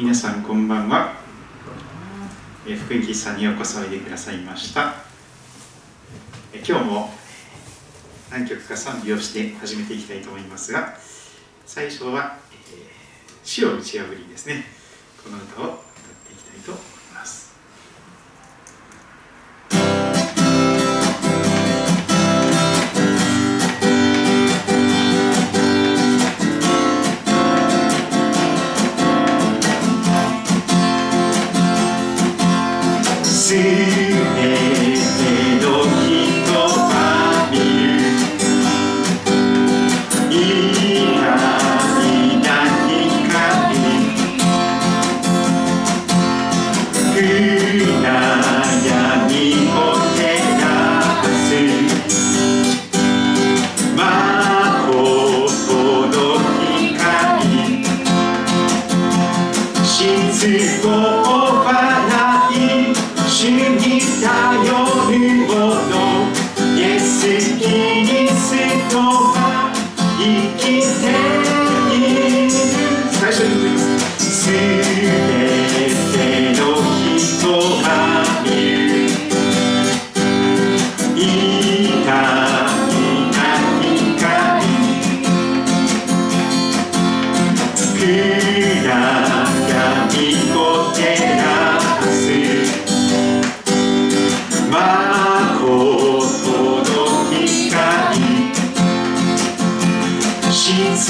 皆さんこんばんは。福井喫茶におうこおいでくださいました。今日も何曲か賛美をして始めていきたいと思いますが最初は「死を打ち破り」ですね。この歌を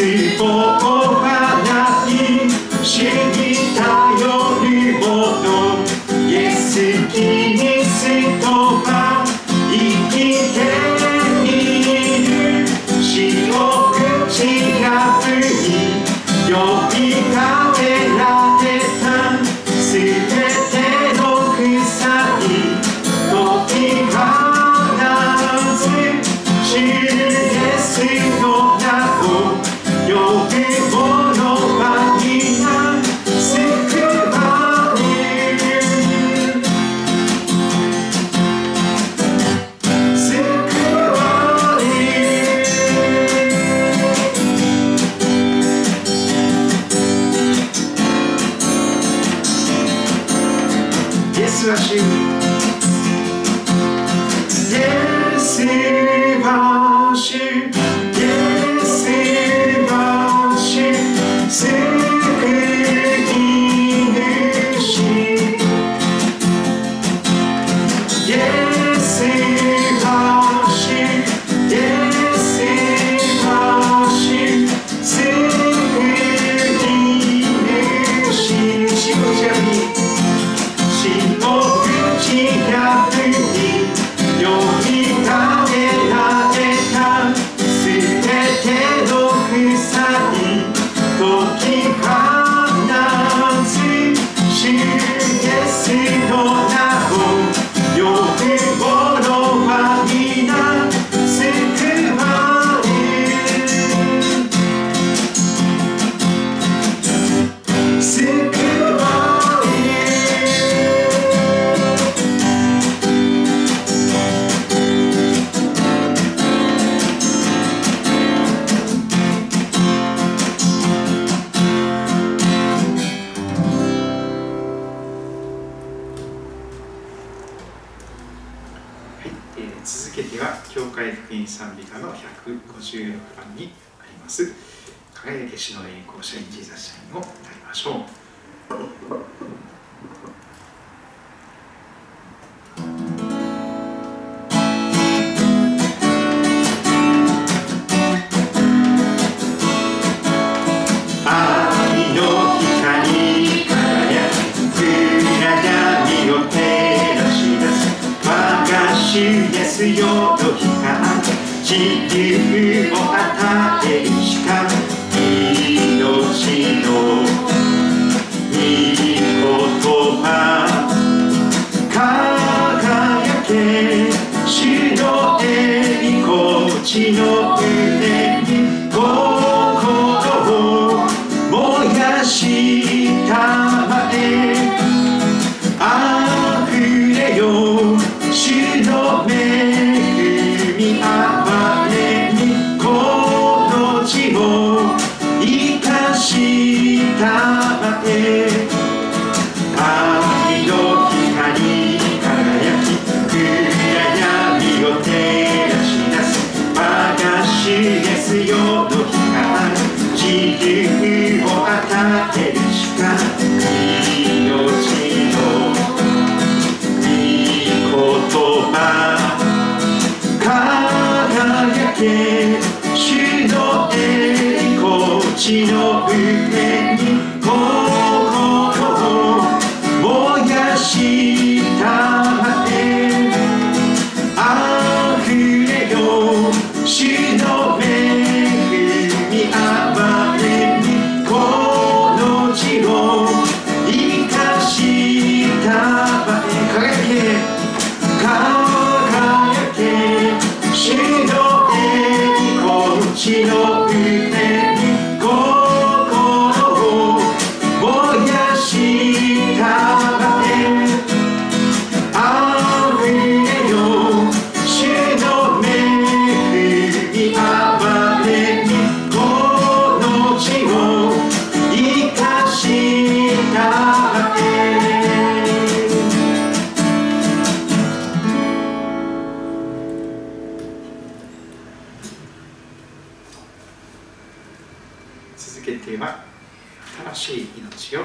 se for いましい、命を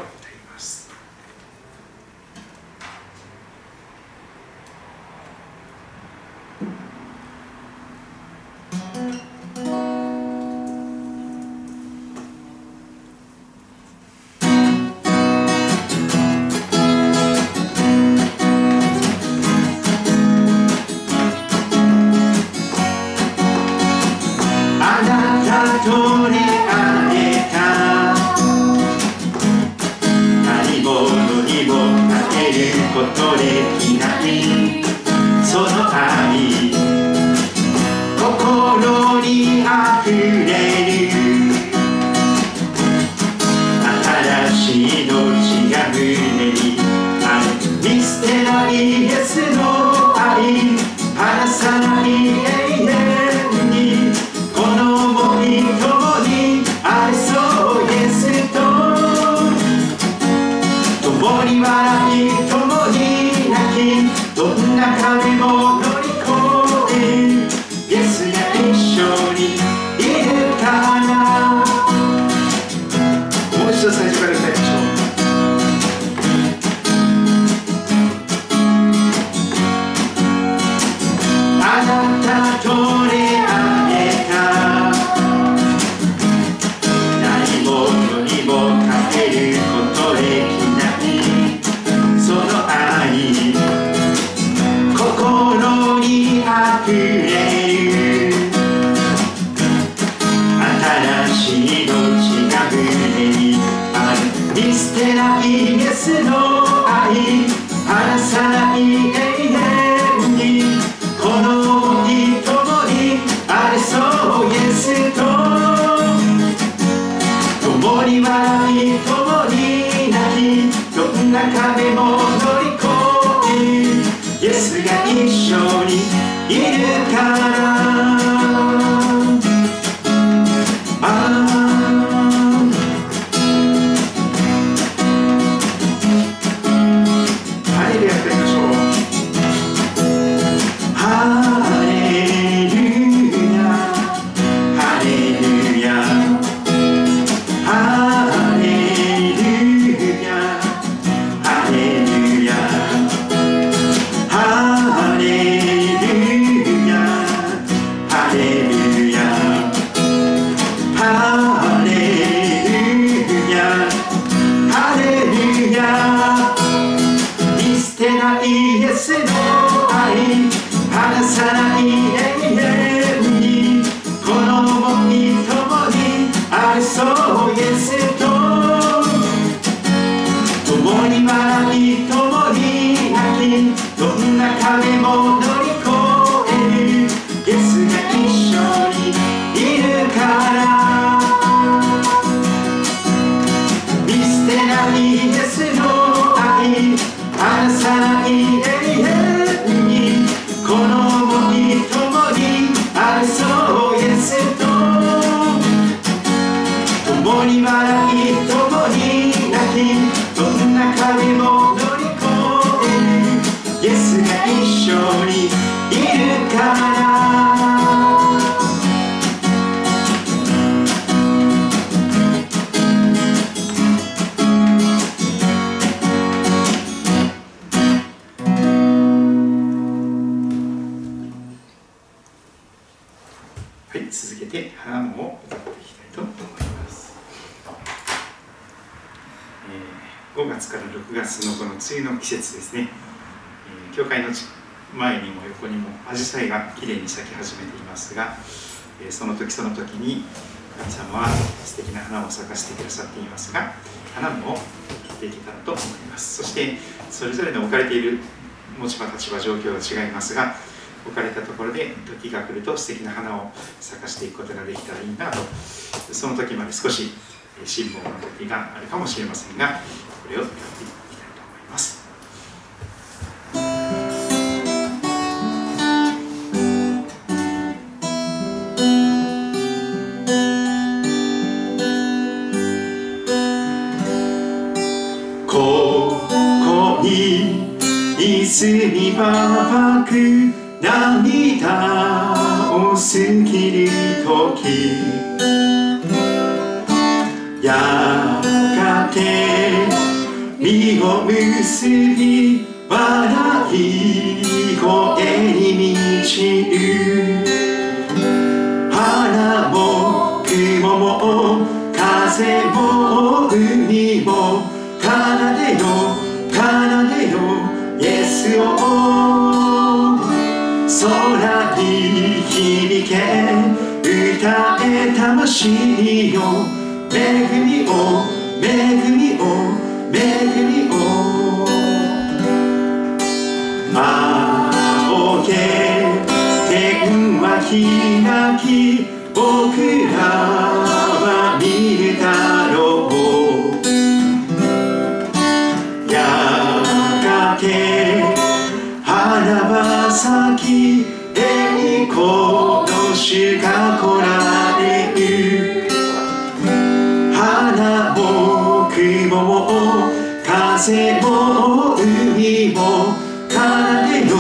その時その時に神様は素敵な花を咲かせてくださっていますが花も切っていけたらと思います。そしてそれぞれの置かれている持ち場立場状況は違いますが置かれたところで時が来ると素敵な花を咲かしていくことができたらいいなと。その時まで少し辛抱の時があるかもしれませんがこれを歌っていきますキにばばく涙をすきりときやがて身を結び笑い声に満ちる花も雲も風も響け歌え魂よ風も海も奏でよ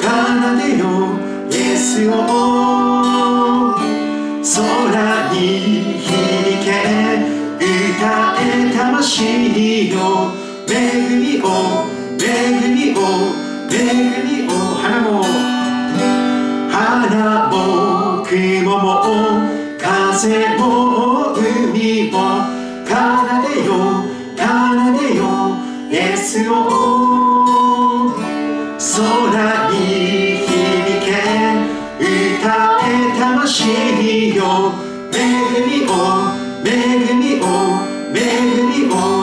奏でよイエスを空に響け歌え魂よ恵みを恵みを恵みを花も花も雲も風も海もスを空に響け歌え魂よ。恵みを恵みを恵みを。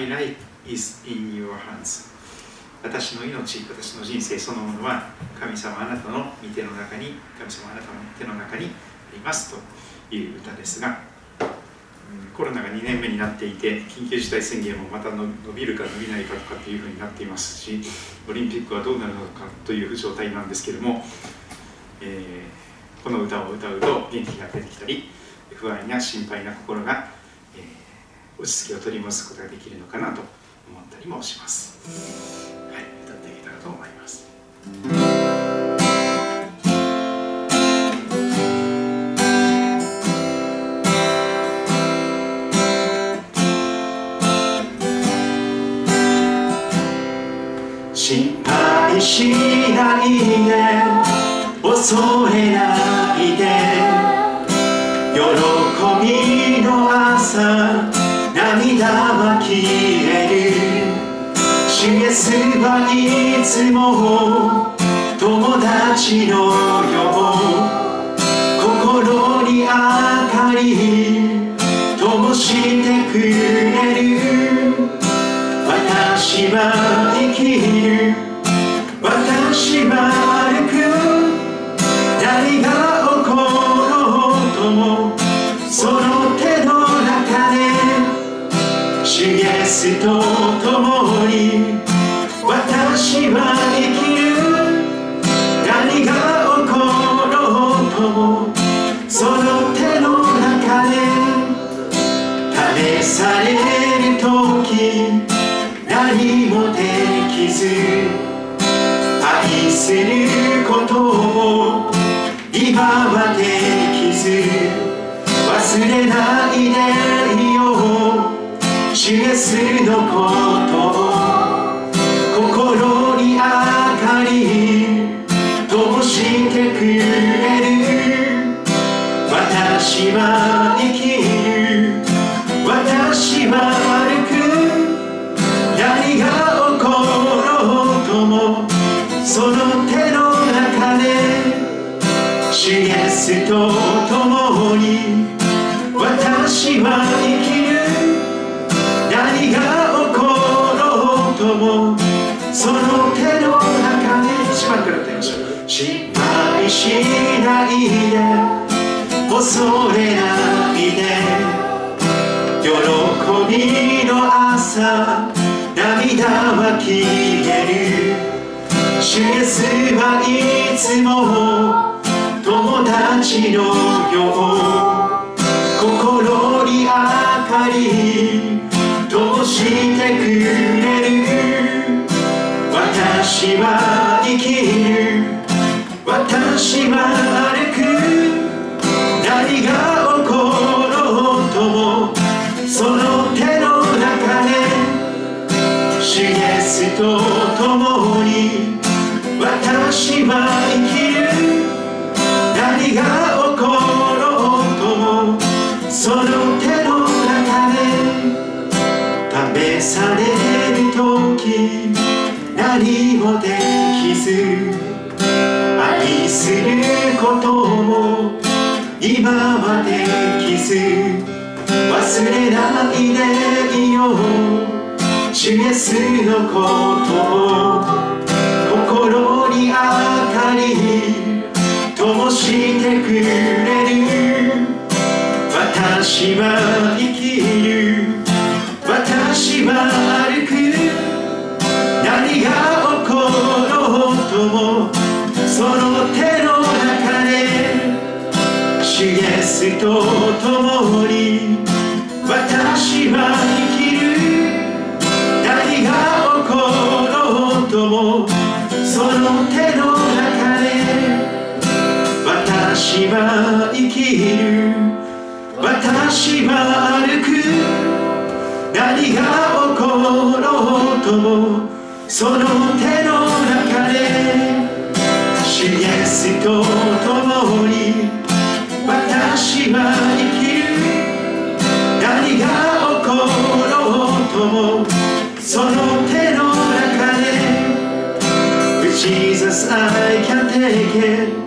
My life is in your hands. 私の命、私の人生そのものは神様あなたの御手の中に、神様あなたの手の中にありますという歌ですが、コロナが2年目になっていて、緊急事態宣言もまた伸びるか伸びないかとかっていうふうになっていますし、オリンピックはどうなるのかという状態なんですけれども、えーこの歌を歌うと元気が出てきたり、不安や心配な心が、落ち着きを取り戻すことができるのかなと思ったりもします。はい、歌っていけたらと思います。心配しないで恐れないでスはいつも友達のよう心に明かり灯してくれる。私は生きる私は歩く何が起ころうともその手の中で主イエスとず愛することを今はできず忘れないでよ主イエスのことをスと共に私は生きる。何が起ころうともその手の中で一番から歌いましょう心配しないで。恐れないで。喜びの朝。涙は消える。主イエスはいつも友達のよう心に明かり灯してくれる私は生きる私は歩く何が起ころうともその手の中で主イエスと共に私は何が起ころうともその手の中で試される時何もできず愛することも今はできず忘れないでいよう主イエスのことを心に明かり灯してく。れる私は生きる私は歩く。何が起ころうともその手の中で主イエスと共に私は生きる私は生きる。私は歩く。何が起ころうともその手の中で。主イエスと共に私は生きる。何が起ころうともその手の中で。With Jesus I can take it.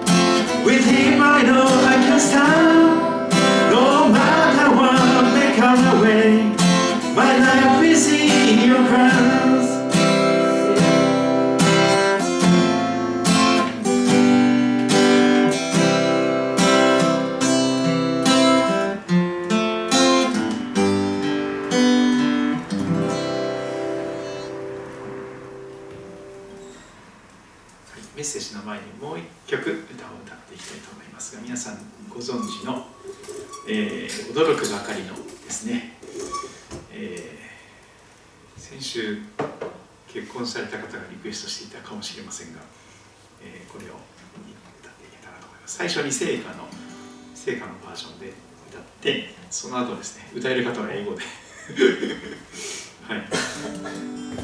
思います最初に聖歌の聖歌のバージョンで歌ってその後ですね歌える方は英語で。はい。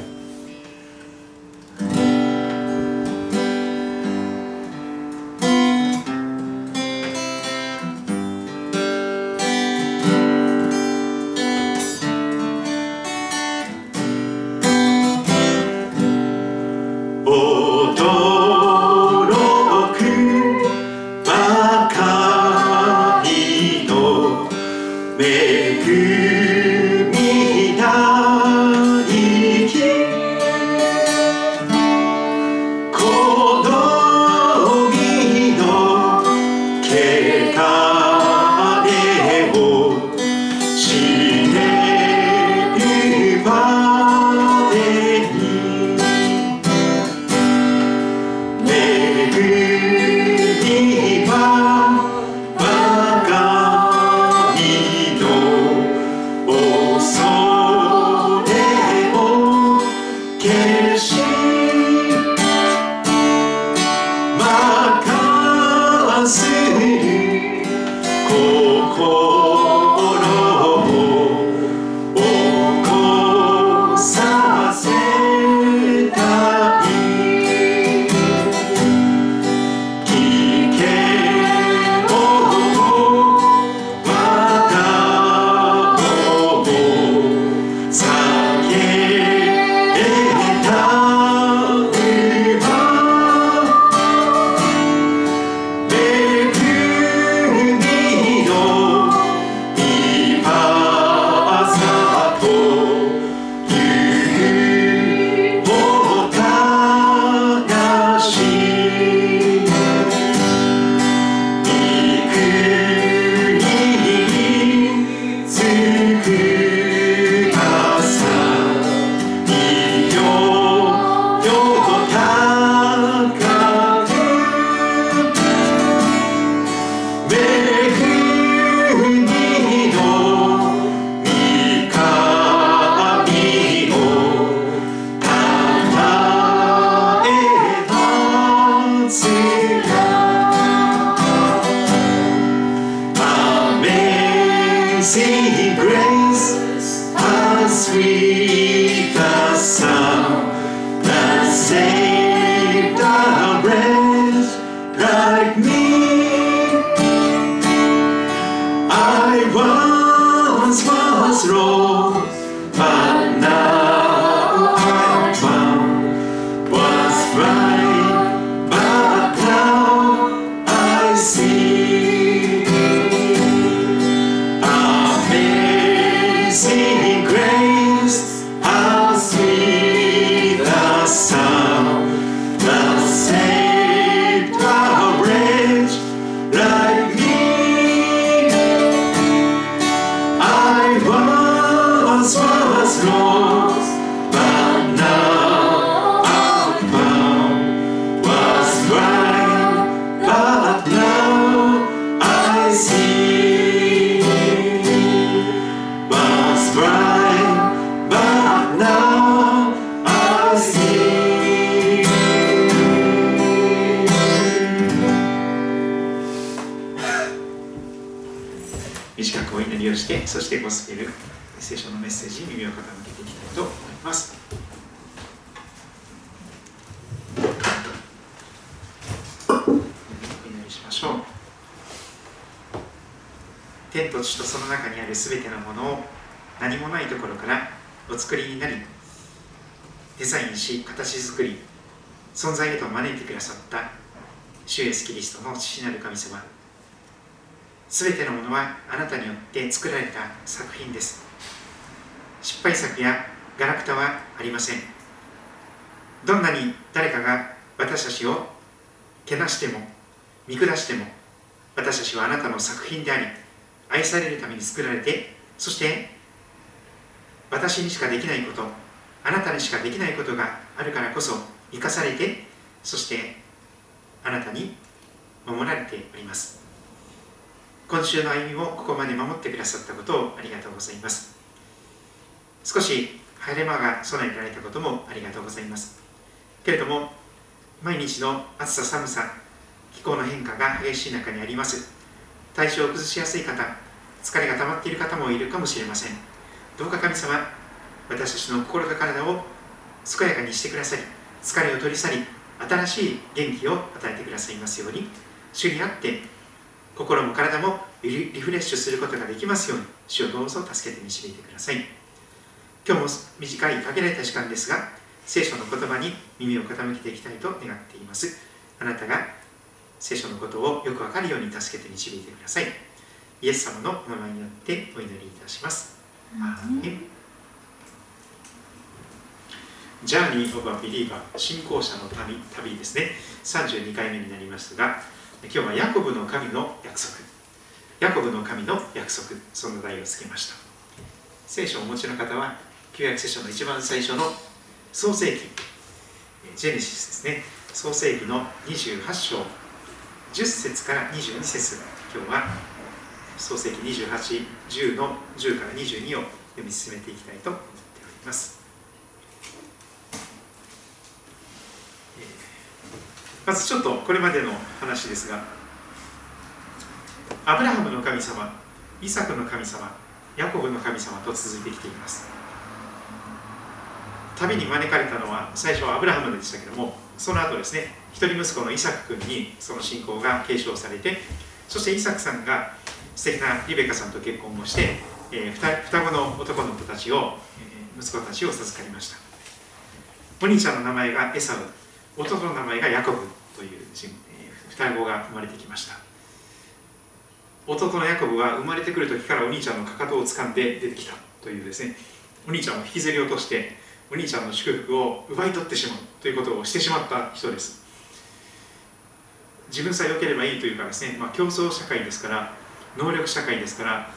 私作り存在へと招いてくださった主イエスキリストの父なる神様。すべてのものはあなたによって作られた作品です。失敗作やガラクタはありません。どんなに誰かが私たちをけなしても見下しても私たちはあなたの作品であり愛されるために作られてそして私にしかできないことあなたにしかできないことがあるからこそ生かされてそしてあなたに守られております。今週の歩みもここまで守ってくださったことをありがとうございます。少し晴れ間が備えられたこともありがとうございます。けれども毎日の暑さ寒さ気候の変化が激しい中にあります。体調を崩しやすい方疲れが溜まっている方もいるかもしれません。どうか神様私たちの心と体を健やかにしてください疲れを取り去り新しい元気を与えてくださいますように主にあって心も体もリフレッシュすることができますように主をどうぞ助けて導いてください。今日も短い限られた時間ですが聖書の言葉に耳を傾けていきたいと願っています。あなたが聖書のことをよくわかるように助けて導いてください。イエス様のお名前によってお祈りいたします。アーメン Journey of a Believer 信仰者の旅旅ですね。32回目になりますが今日はヤコブの神の約束。ヤコブの神の約束そんな題をつけました。聖書をお持ちの方は旧約聖書の一番最初の創世記。ジェネシスですね。創世記の28章10節から22節。今日は創世記2810の10から22を読み進めていきたいと思っております。まずちょっとこれまでの話ですがアブラハムの神様イサクの神様ヤコブの神様と続いてきています。旅に招かれたのは最初はアブラハムでしたけどもその後ですね一人息子のイサク君にその信仰が継承されてそしてイサクさんが素敵なリベカさんと結婚をして、えー、双子の男の子たちを、えー、息子たちを授かりました。お兄ちゃんの名前がエサウ弟の名前がヤコブ。という、双子が生まれてきました。弟のヤコブは生まれてくる時からお兄ちゃんのかかとを掴んで出てきたというですね。お兄ちゃんを引きずり落としてお兄ちゃんの祝福を奪い取ってしまうということをしてしまった人です。自分さえ良ければいいというかですね、まあ、競争社会ですから能力社会ですから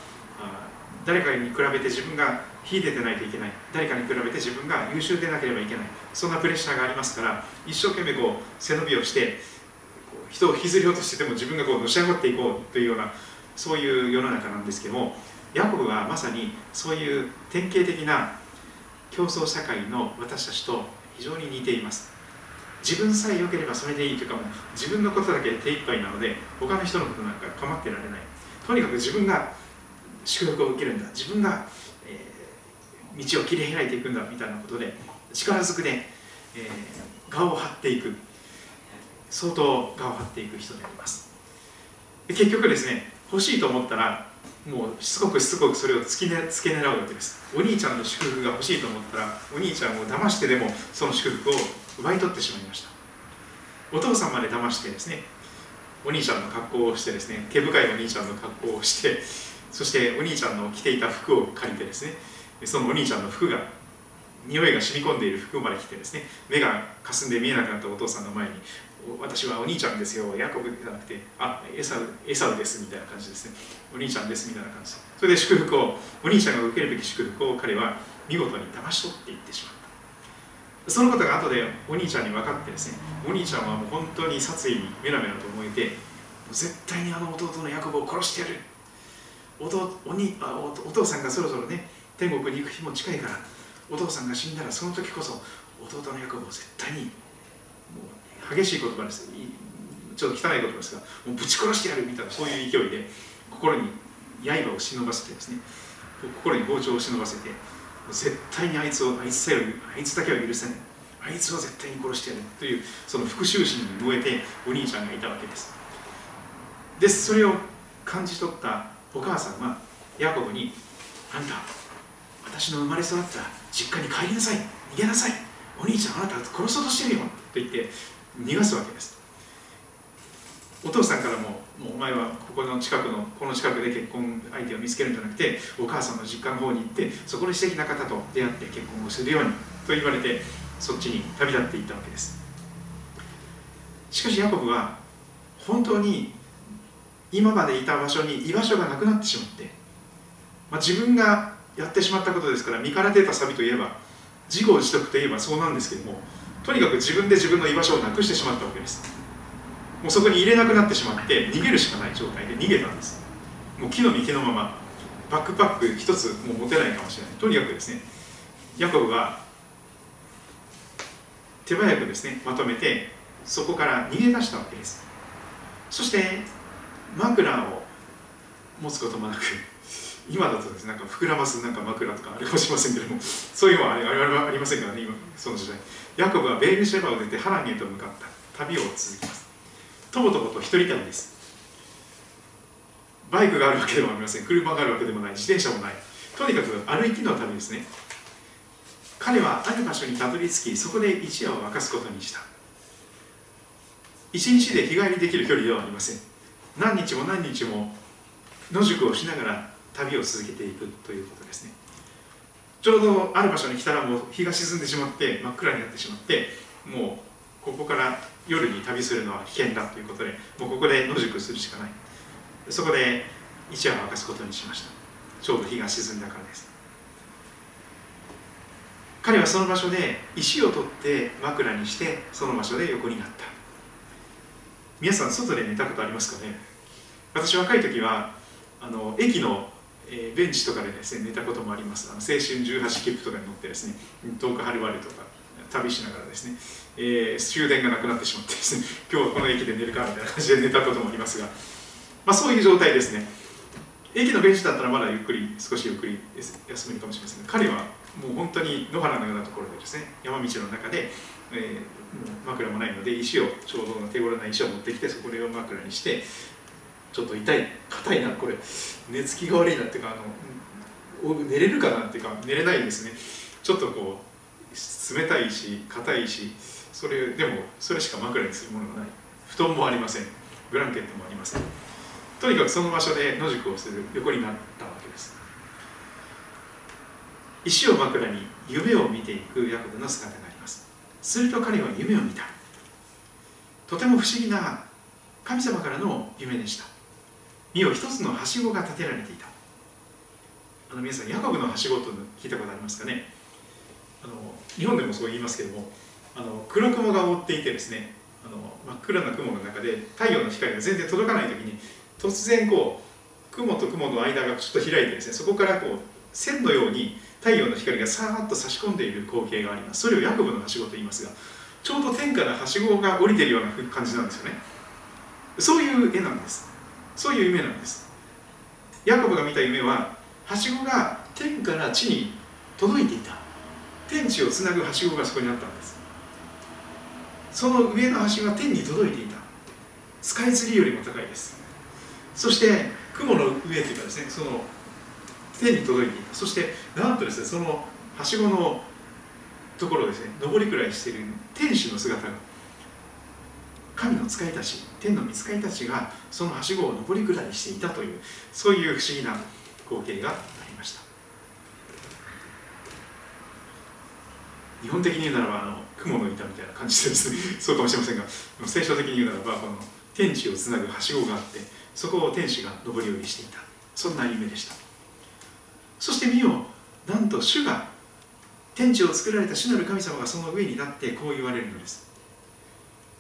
誰かに比べて自分が秀でてないといけない。誰かに比べて自分が優秀でなければいけない。そんなプレッシャーがありますから一生懸命こう背伸びをして人を引きずり落としてても自分がこうのし上がっていこうというようなそういう世の中なんですけどもヤコブはまさにそういう典型的な競争社会の私たちと非常に似ています。自分さえ良ければそれでいいというかもう自分のことだけで手一杯なので他の人のことなんか構ってられない。とにかく自分が祝福を受けるんだ。自分が、道を切り開いていくんだみたいなことで力ずくで、えー、我を張っていく。相当我を張っていく人であります。結局ですね欲しいと思ったらもうしつこくしつこくそれを突き、ね、つけ狙うわけです。お兄ちゃんの祝福が欲しいと思ったらお兄ちゃんを騙してでもその祝福を奪い取ってしまいました。お父さんまで騙してですねお兄ちゃんの格好をしてですね毛深いお兄ちゃんの格好をしてそしてお兄ちゃんの着ていた服を借りてですねそのお兄ちゃんの服が匂いが染み込んでいる服まで着てですね目がかすんで見えなくなったお父さんの前に私はお兄ちゃんですよヤコブじゃなくてあエサウエサウですみたいな感じですねお兄ちゃんですみたいな感じそれで祝福をお兄ちゃんが受けるべき祝福を彼は見事に騙し取っていってしまった。そのことが後でお兄ちゃんに分かってですねお兄ちゃんはもう本当に殺意にメラメラと思えて絶対にあの弟のヤコブを殺してやる。弟おにあおお父さんがそろそろね天国に行く日も近いからお父さんが死んだらその時こそ弟のヤコブを絶対にもう激しい言葉です。ちょっと汚い言葉ですがもうぶち殺してやるみたいなそういう勢いで心に刃を忍ばせてですね。心に包丁を忍ばせて絶対にあいつをあいつさえあいつだけは許せない。あいつを絶対に殺してやるというその復讐心に燃えてお兄ちゃんがいたわけです。でそれを感じ取ったお母さんはヤコブに「あんた私の生まれ育った実家に帰りなさい。逃げなさい。お兄ちゃんあなた殺そうとしてるよ」と言って逃がすわけです。お父さんからも「もうお前はここの近くのこの近くで結婚相手を見つけるんじゃなくてお母さんの実家の方に行ってそこで素敵な方と出会って結婚をするように」と言われてそっちに旅立っていったわけです。しかしヤコブは本当に今までいた場所に居場所がなくなってしまって、まあ、自分がやってしまったことですから身から出たサビといえば自業自得といえばそうなんですけどもとにかく自分で自分の居場所をなくしてしまったわけです。もうそこに入れなくなってしまって逃げるしかない状態で逃げたんです。もう木の幹のままバックパック一つもう持てないかもしれない。とにかくですねヤコブは手早くですねまとめてそこから逃げ出したわけです。そして枕を持つこともなく今だとですねなんか膨らますなんか枕とかあるかもしれませんけどもそういうのはあれはありませんからね今その時代。ヤコブはベールシェバを出てハランへと向かった旅を続きます。とぼとぼと一人旅です。バイクがあるわけでもありません車があるわけでもない自転車もない。とにかく歩きの旅ですね。彼はある場所にたどり着きそこで一夜を明かすことにした。一日で日帰りできる距離ではありません。何日も何日も野宿をしながら旅を続けていくということですね。ちょうどある場所に来たらもう日が沈んでしまって真っ暗になってしまってもうここから夜に旅するのは危険だということでもうここで野宿するしかない。そこで一夜を明かすことにしました。ちょうど日が沈んだからです。彼はその場所で石を取って枕にしてその場所で横になった。皆さん外で寝たことありますかね？私若い時はあの駅の、えー、ベンチとかでですね寝たこともあります。あの青春18切符とかに乗ってですね遠くはるばるとか旅しながらですね、えー、終電がなくなってしまってですね 今日はこの駅で寝るかみたいな感じで寝たこともありますが、まあ、そういう状態ですね。駅のベンチだったらまだゆっくり少しゆっくり休めるかもしれませんが彼はもう本当に野原のようなところでですね山道の中で、えー、枕もないので石をちょうど手頃な石を持ってきてそこを枕にしてちょっと痛い硬いなこれ。寝つきが悪いなっていうかあの寝れるかなっていうか寝れないですね。ちょっとこう冷たいし硬いしそれでもそれしか枕にするものがない。布団もありません。ブランケットもありません。とにかくその場所で野宿をする横になったわけです。石を枕に夢を見ていくヤコブの姿があります。すると彼は夢を見た。とても不思議な神様からの夢でした。見よ一つのはしごが立てられていた。あの皆さんヤコブのはしごと聞いたことありますかね？あの日本でもそう言いますけどもあの黒雲が覆っていてですねあの真っ暗な雲の中で太陽の光が全然届かない時に突然こう雲と雲の間がちょっと開いてですねそこからこう線のように太陽の光がさーっと差し込んでいる光景があります。それをヤコブのはしごと言いますがちょうど天下のはしごが降りているような感じなんですよね。そういう絵なんです。そういう夢なんです。ヤコブが見た夢ははしごが天から地に届いていた。天地をつなぐはしごがそこにあったんです。その上のはしごが天に届いていた。スカイツリーよりも高いです。そして雲の上というかですねその天に届いていた。そしてなんとですねそのはしごのところですね上りくらいしている天使の姿が神の使いたち天の御使いたちがそのはしごを上り下りしていたというそういう不思議な光景がありました。日本的に言うならばあの雲の板みたいな感じです そうかもしれませんが聖書的に言うならばこの天地をつなぐはしごがあってそこを天使が上り下りしていた。そんな夢でした。そして見よなんと主が天地を作られた主なる神様がその上に立ってこう言われるのです。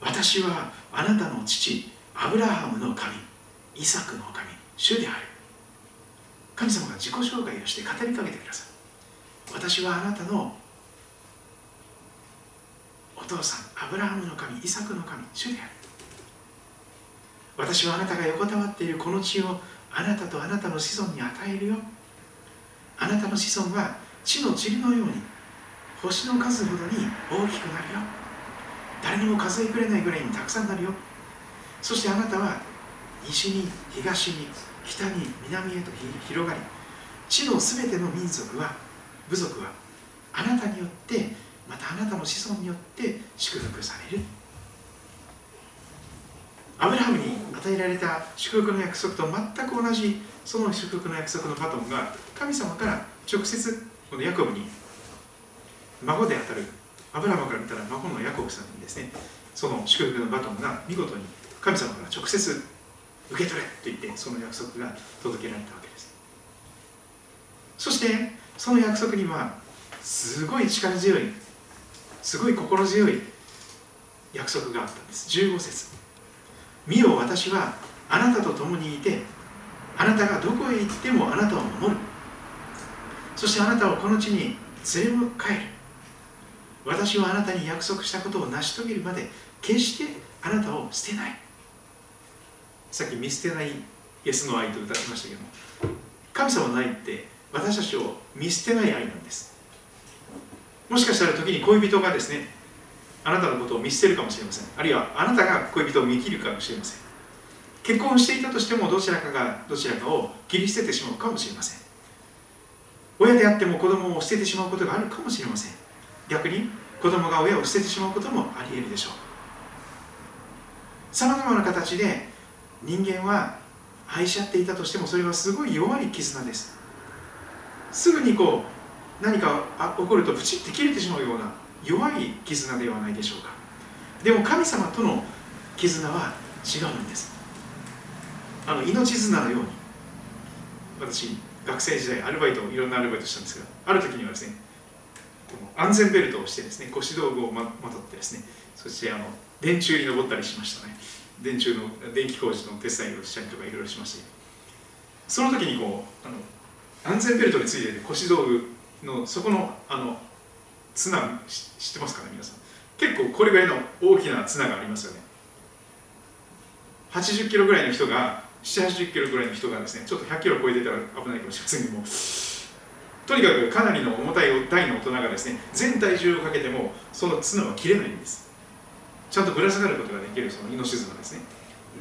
私はあなたの父アブラハムの神イサクの神主である。神様が自己紹介をして語りかけてください私はあなたのお父さんアブラハムの神イサクの神主である。私はあなたが横たわっているこの地をあなたとあなたの子孫に与えるよ。あなたの子孫は地の塵のように星の数ほどに大きくなるよ。誰にも数えくれないぐらいにたくさんなるよ。そしてあなたは西に東に北に南へと広がり地のすべての民族は部族はあなたによってまたあなたの子孫によって祝福される。アブラハムに与えられた祝福の約束と全く同じその祝福の約束のバトンが神様から直接このヤコブに孫であたるアブラハムから見たら孫のヤコブさんにですねその祝福のバトンが見事に神様から直接受け取れと言ってその約束が届けられたわけです。そしてその約束にはすごい力強いすごい心強い約束があったんです。15節。見よ私はあなたと共にいてあなたがどこへ行ってもあなたを守る。そしてあなたをこの地に連れ帰る。私はあなたに約束したことを成し遂げるまで決してあなたを捨てない。さっき見捨てないイエスの愛と歌いましたけども神様の愛って私たちを見捨てない愛なんです。もしかしたら時に恋人がですねあなたのことを見捨てるかもしれません。あるいはあなたが恋人を見切るかもしれません。結婚していたとしてもどちらかがどちらかを切り捨ててしまうかもしれません。親であっても子供を捨ててしまうことがあるかもしれません。逆に子供が親を捨ててしまうこともあり得るでしょう。さまざまな形で人間は愛し合っていたとしてもそれはすごい弱い絆です。すぐにこう何か起こるとプチッて切れてしまうような弱い絆ではないでしょうか。でも神様との絆は違うんです。あの命綱のように私学生時代アルバイトいろんなアルバイトしたんですがある時にはですね安全ベルトをしてですね腰道具をままとってですねそしてあの電柱に登ったりしましたね。電柱の電気工事の手伝いをしたりとかいろいろしまして。その時にこうあの安全ベルトについてる腰道具のそこのあの綱知ってますかね皆さん。結構これぐらいの大きな綱がありますよね。80キロぐらいの人が780キロぐらいの人がですねちょっと100キロ超えてたら危ないかもしれませんけども。とにかくかなりの重たい大の大人がですね全体重をかけてもその綱は切れないんです。ちゃんとぶら下がることができるその命綱ですね。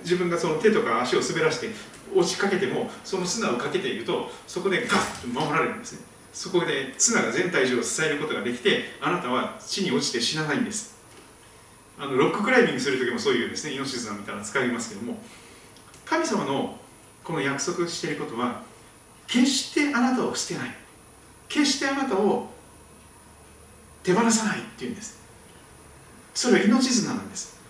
自分がその手とか足を滑らして落ちかけてもその綱をかけているとそこでガッと守られるんですね。そこで綱が全体重を支えることができてあなたは地に落ちて死なないんです。あのロッククライミングする時もそういうですね命綱みたいなの使いますけども。神様のこの約束していることは決してあなたを捨てない。決してあなたを手放さないっていうんです。それは命綱なんです。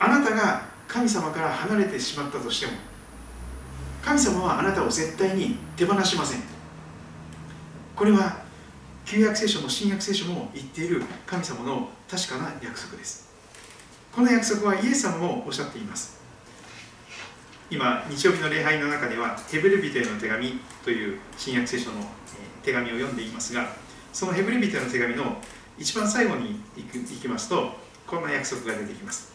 あなたが神様から離れてしまったとしても神様はあなたを絶対に手放しません。これは旧約聖書も新約聖書も言っている神様の確かな約束です。この約束はイエス様もおっしゃっています。今日曜日の礼拝の中ではヘブルビテの手紙という新約聖書の手紙を読んでいますがそのヘブルビテの手紙の一番最後に行きますとこんな約束が出てきます。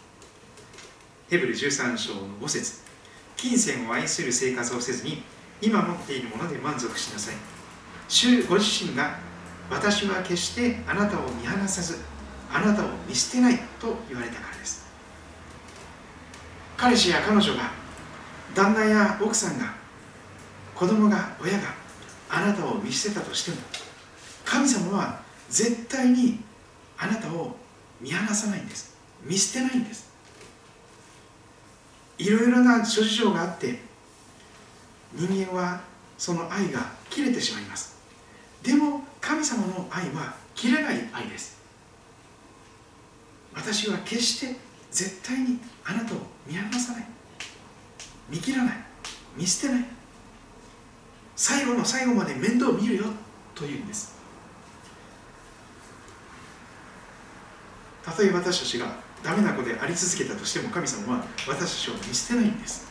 ヘブル13章の5節。金銭を愛する生活をせずに今持っているもので満足しなさい。主ご自身が私は決してあなたを見放さずあなたを見捨てないと言われたからです。彼氏や彼女が旦那や奥さんが子供が親があなたを見捨てたとしても神様は絶対にあなたを見放さないんです。見捨てないんです。いろいろな諸事情があって人間はその愛が切れてしまいます。でも神様の愛は切れない愛です。私は決して絶対にあなたを見放さない。見切らない。見捨てない。最後の最後まで面倒を見るよというんです。たとえ私たちがダメな子であり続けたとしても神様は私たちを見捨てないんです。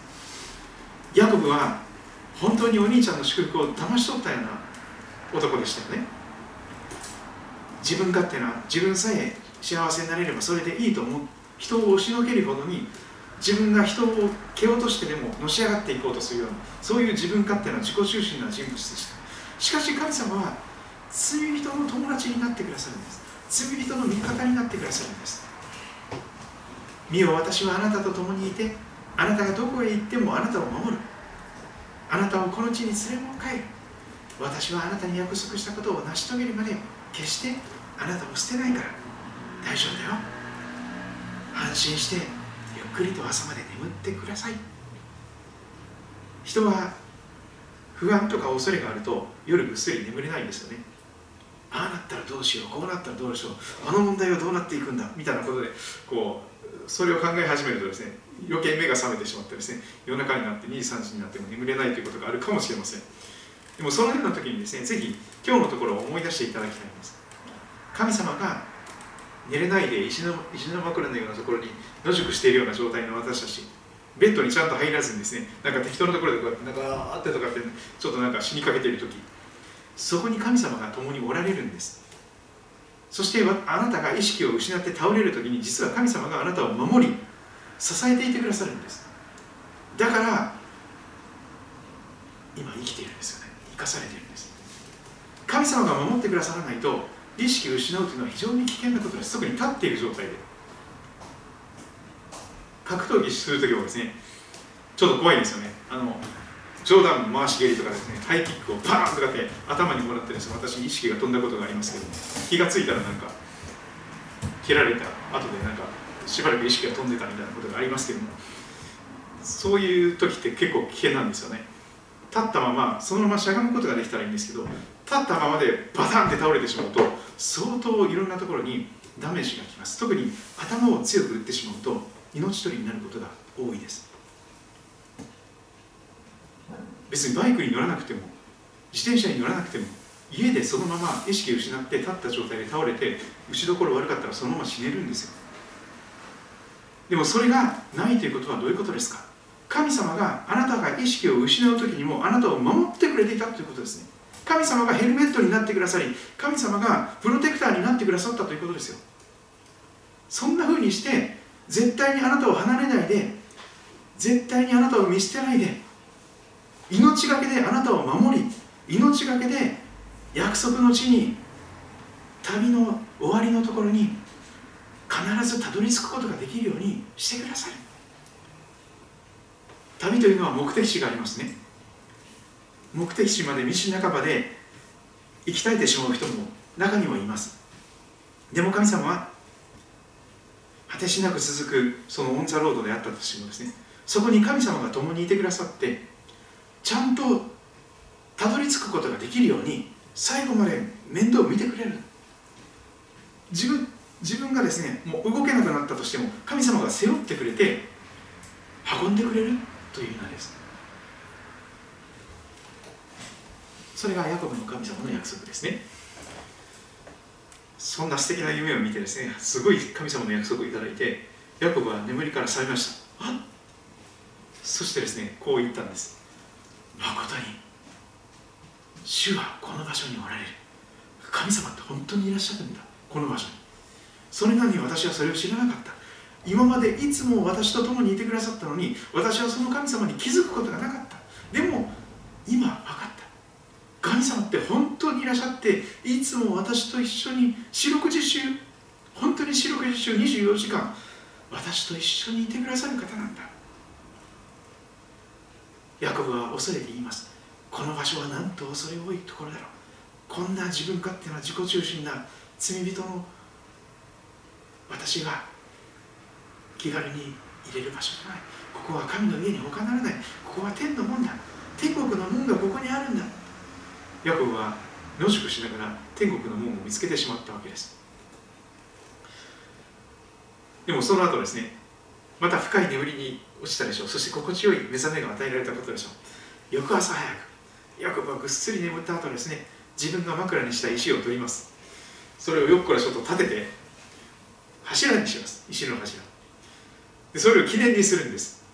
ヤコブは本当にお兄ちゃんの祝福を騙し取ったような男でしたよね。自分勝手な自分さえ幸せになれればそれでいいと思う。人を押しのけるほどに自分が人を蹴落としてでものし上がっていこうとするようなそういう自分勝手な自己中心な人物でした。しかし神様は罪人の友達になってくださるんです。罪人の味方になってくださるんです。見よ私はあなたと共にいてあなたがどこへ行ってもあなたを守る。あなたをこの地に連れも帰る。私はあなたに約束したことを成し遂げるまで決してあなたを捨てないから。大丈夫だよ。安心してくりと朝まで眠ってください。人は不安とか恐れがあると夜ぐっすり眠れないんですよね。ああなったらどうしようこうなったらどうしようあの問題はどうなっていくんだみたいなことでこうそれを考え始めるとですね余計目が覚めてしまってですね夜中になって2時3時になっても眠れないということがあるかもしれません。でもそのような時にですねぜひ今日のところを思い出していただきたいんです。神様が寝れないで石の石の枕のようなところに野宿しているような状態の私たち。ベッドにちゃんと入らずにですねなんか適当なところでこうやってなんかあってとかってちょっとなんか死にかけている時。そこに神様が共におられるんです。そしてあなたが意識を失って倒れる時に実は神様があなたを守り支えていてくださるんです。だから今生きているんですよね。生かされているんです。神様が守ってくださらないと意識を失うというのは非常に危険なことです。特に立っている状態で。格闘技するときはですねちょっと怖いんですよね。あの冗談回し蹴りとかですねハイキックをパーンとかって頭にもらってですね私意識が飛んだことがありますけど気がついたらなんか蹴られた後でなんかしばらく意識が飛んでたみたいなことがありますけどもそういう時って結構危険なんですよね。立ったままそのまましゃがむことができたらいいんですけど立ったままでバタンって倒れてしまうと相当いろんなところにダメージがきます。特に頭を強く打ってしまうと命取りになることが多いです。別にバイクに乗らなくても自転車に乗らなくても家でそのまま意識を失って立った状態で倒れて打ちどころ悪かったらそのまま死ねるんですよ。でもそれがないということはどういうことですか？神様があなたが意識を失う時にもあなたを守ってくれていたということですね。神様がヘルメットになってくださり神様がプロテクターになってくださったということですよ。そんな風にして絶対にあなたを離れないで絶対にあなたを見捨てないで命がけであなたを守り命がけで約束の地に旅の終わりのところに必ずたどり着くことができるようにしてください旅というのは目的地がありますね。目的地まで道半ばで息絶えてしまう人も中にはいます。でも神様は果てしなく続くその on the road であったとしてもですねそこに神様が共にいてくださってちゃんとたどり着くことができるように最後まで面倒を見てくれる。自分自分がですねもう動けなくなったとしても神様が背負ってくれて運んでくれるという名です。それがヤコブの神様の約束ですね。そんな素敵な夢を見てですねすごい神様の約束をいただいてヤコブは眠りから覚めました。そしてですねこう言ったんです。誠に主はこの場所におられる。神様って本当にいらっしゃるんだ。この場所に。それなのに私はそれを知らなかった。今までいつも私と共にいてくださったのに私はその神様に気づくことがなかった。でも今分かった。神様って本当にいらっしゃっていつも私と一緒に四六時中本当に四六時中24時間私と一緒にいてくださる方なんだ。ヤコブは恐れて言います。この場所はなんと恐れ多いところだろう。こんな自分勝手な自己中心な罪人の私が気軽に入れる場所じゃない。ここは神の家に他ならない。ここは天の門だ。天国の門がここにあるんだ。ヤコブは野宿しながら天国の門を見つけてしまったわけです。でもその後ですねまた深い眠りに落ちたでしょう。そして心地よい目覚めが与えられたことでしょう。翌朝早くヤコブはぐっすり眠った後ですね自分が枕にした石を取ります。それをよっこらしょっと立てて柱にします。石の柱。でそれを記念にするんです。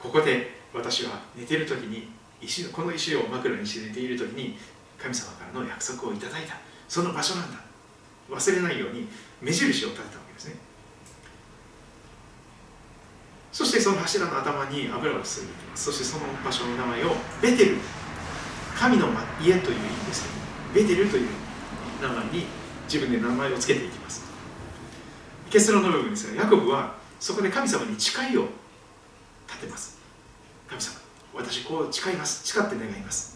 ここで私は寝てる時に石この石を枕にして寝ている時に神様からの約束をいただいた。その場所なんだ。忘れないように目印を立てたわけですね。そしてその柱の頭に油を注いでいきます。そしてその場所の名前をベテル。神の家という意味ですけどベテルという名前に自分で名前を付けていきます。結論の部分ですがヤコブはそこで神様に誓いを立てます。神様。私こう誓います。誓って願います。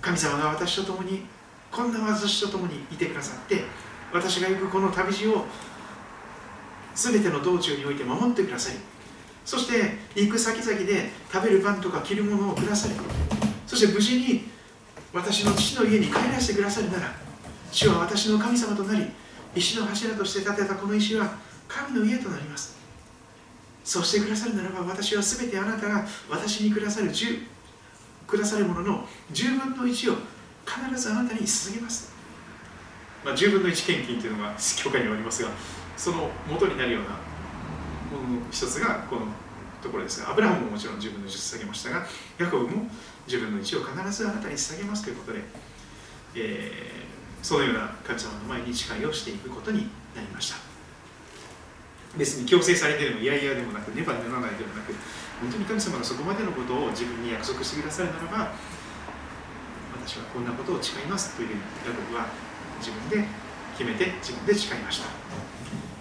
神様が私と共にこんな私と共にいてくださって私が行くこの旅路を全ての道中において守ってくださりそして行く先々で食べるパンとか着るものをくださりそして無事に私の父の家に帰らせてくださるなら主は私の神様となり石の柱として建てたこの石は神の家となります。そうしてくださるならば私は全てあなたが私にくださる10くださるものの10分の1を必ずあなたに捧げます、まあ、10分の1献金というのが教会にはありますがその元になるようなものの一つがこのところですがアブラハムももちろん10分の1を捧げましたがヤコブも10分の1を必ずあなたに捧げますということで、えー、そのような神様の前に誓いをしていくことになりました。別に強制されてでもいやいやでもなくねばならないでもなく本当に神様がそこまでのことを自分に約束してくださるならば私はこんなことを誓いますというヤコブは自分で決めて自分で誓いました。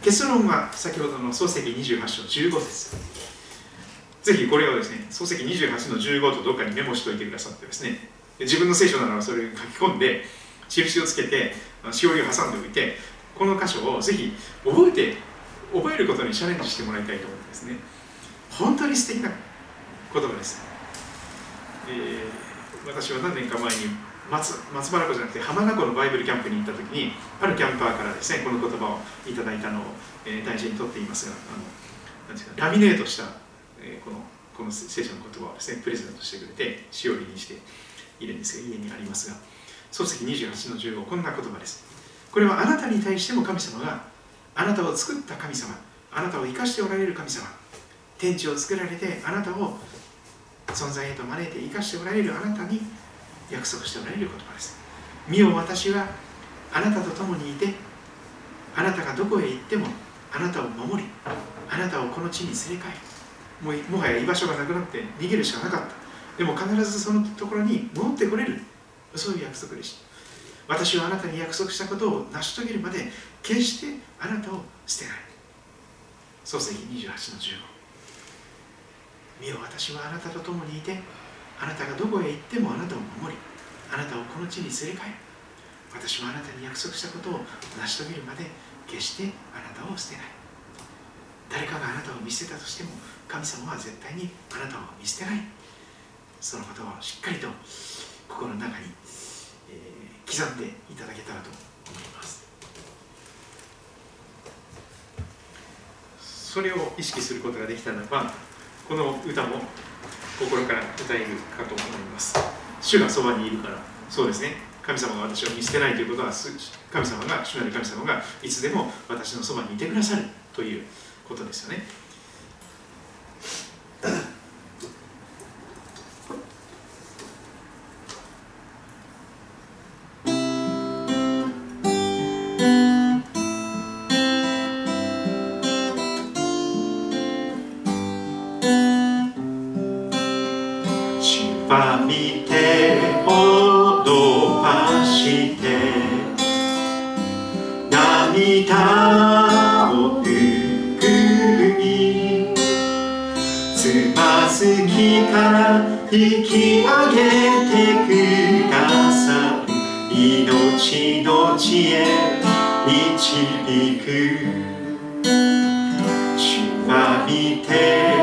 結論は先ほどの漱石28章15節。ぜひこれをですね漱石28の15とどっかにメモしておいてくださってですね自分の聖書ならそれを書き込んで印をつけてしおりを挟んでおいてこの箇所をぜひ覚えて覚えることにチャレンジしてもらいたいと思うんですね。本当に素敵な言葉です、えー、私は何年か前に松松原湖じゃなくて浜名湖のバイブルキャンプに行った時にあるキャンパーからですねこの言葉をいただいたのを、えー、大事にとっていますがあのなんですかラミネートした、えー、このこの聖書の言葉をですねプレゼントしてくれてしおりにしているんですが家にありますが漱石28の15こんな言葉です。これはあなたに対しても神様があなたを作った神様あなたを生かしておられる神様天地を作られてあなたを存在へと招いて生かしておられるあなたに約束しておられる言葉です。見よ私はあなたと共にいてあなたがどこへ行ってもあなたを守りあなたをこの地に連れ帰るもうもはや居場所がなくなって逃げるしかなかった。でも必ずそのところに戻ってこれる。そういう約束でした。私はあなたに約束したことを成し遂げるまで決してあなたを捨てない。漱石28の15見よ私はあなたと共にいてあなたがどこへ行ってもあなたを守りあなたをこの地に連れ帰る私はあなたに約束したことを成し遂げるまで決してあなたを捨てない。誰かがあなたを見捨てたとしても神様は絶対にあなたを見捨てない。そのことをしっかりと心の中にえー刻んでいただけたらと思いますそれを意識することができたならばこの歌も心から歌えるかと思います。主がそばにいるから。そうですね。神様が私を見捨てないということは神様が主なる神様がいつでも私のそばにいてくださるということですよね。パ見て踊らして涙をぬくりつまずきから引き上げてください。命の知恵導く。主は見て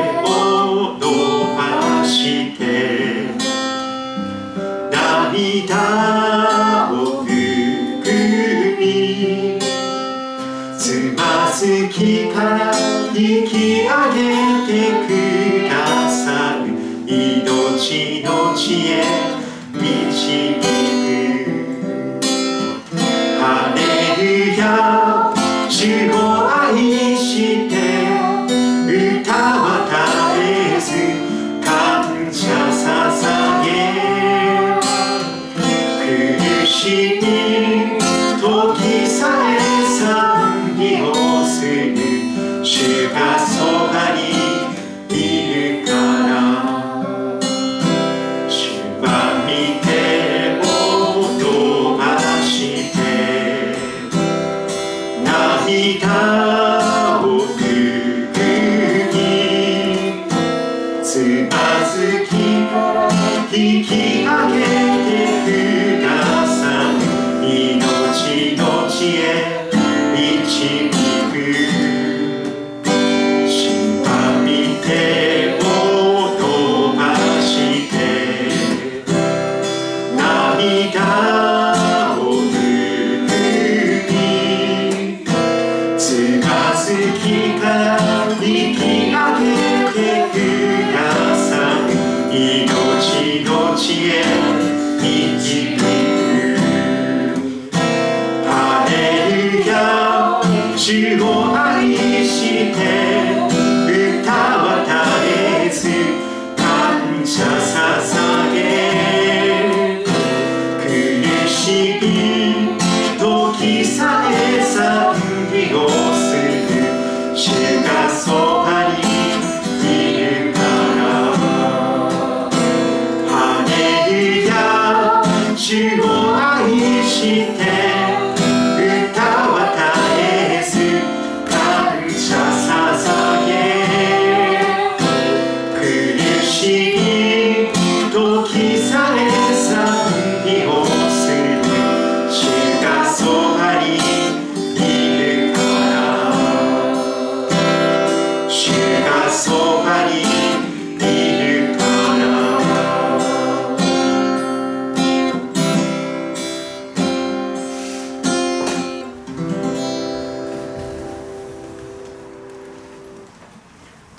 命の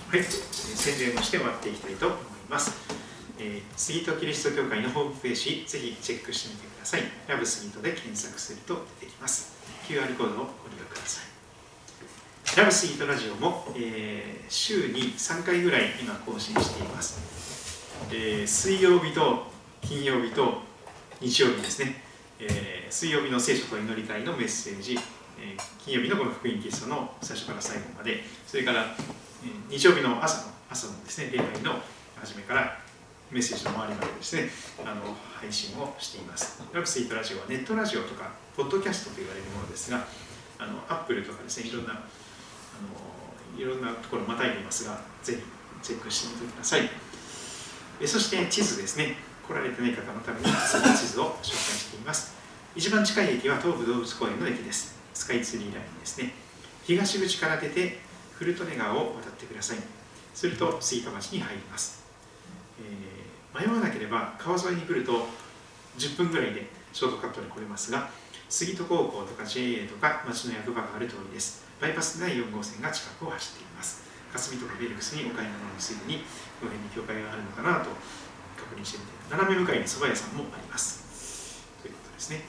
はい、宣伝をして終わっていきたいと思います。えー、杉戸キリスト教会のホームページ、ぜひチェックしてみてください。ラブ杉戸で検索すると出てきます。QR コードをご利用ください。ラブ杉戸ラジオも、えー週に3回ぐらい今更新しています。えー水曜日と金曜日と日曜日ですね、えー水曜日の聖書と祈り会のメッセージ、えー金曜日のこの福音キリストの最初から最後まで、それから、日曜日の朝の朝のですね、礼拝の初めからメッセージの周りまでですね、あの配信をしています。ラブスイートラジオはネットラジオとか、ポッドキャストと言われるものですが、あのアップルとかですね、いろんなあのいろんなところまたいでいますが、ぜひチェックしてみてください。えそして地図ですね、来られてない方のためにその地図を紹介しています。一番近い駅は東武動物公園の駅です。スカイツリーラインですね。東口から出て古利根川を渡ってください。すると吹田町に入ります。えー迷わなければ川沿いに来ると10分ぐらいでショートカットで来れますが、杉戸高校とか JA とか町の役場がある通りです。バイパス内4号線が近くを走っています。霞とかベルクスにお買い物にすぐにこの辺に教会があるのかなと確認してみて、斜め向かいに蕎麦屋さんもあります。ということですね。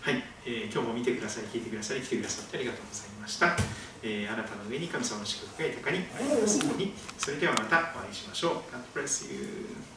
はい、えー今日も見てください、聞いてくださり、来てくださってありがとうございました。えーあなたの上に神様の祝福が豊かにありますように。それではまたお会いしましょう。God bless you.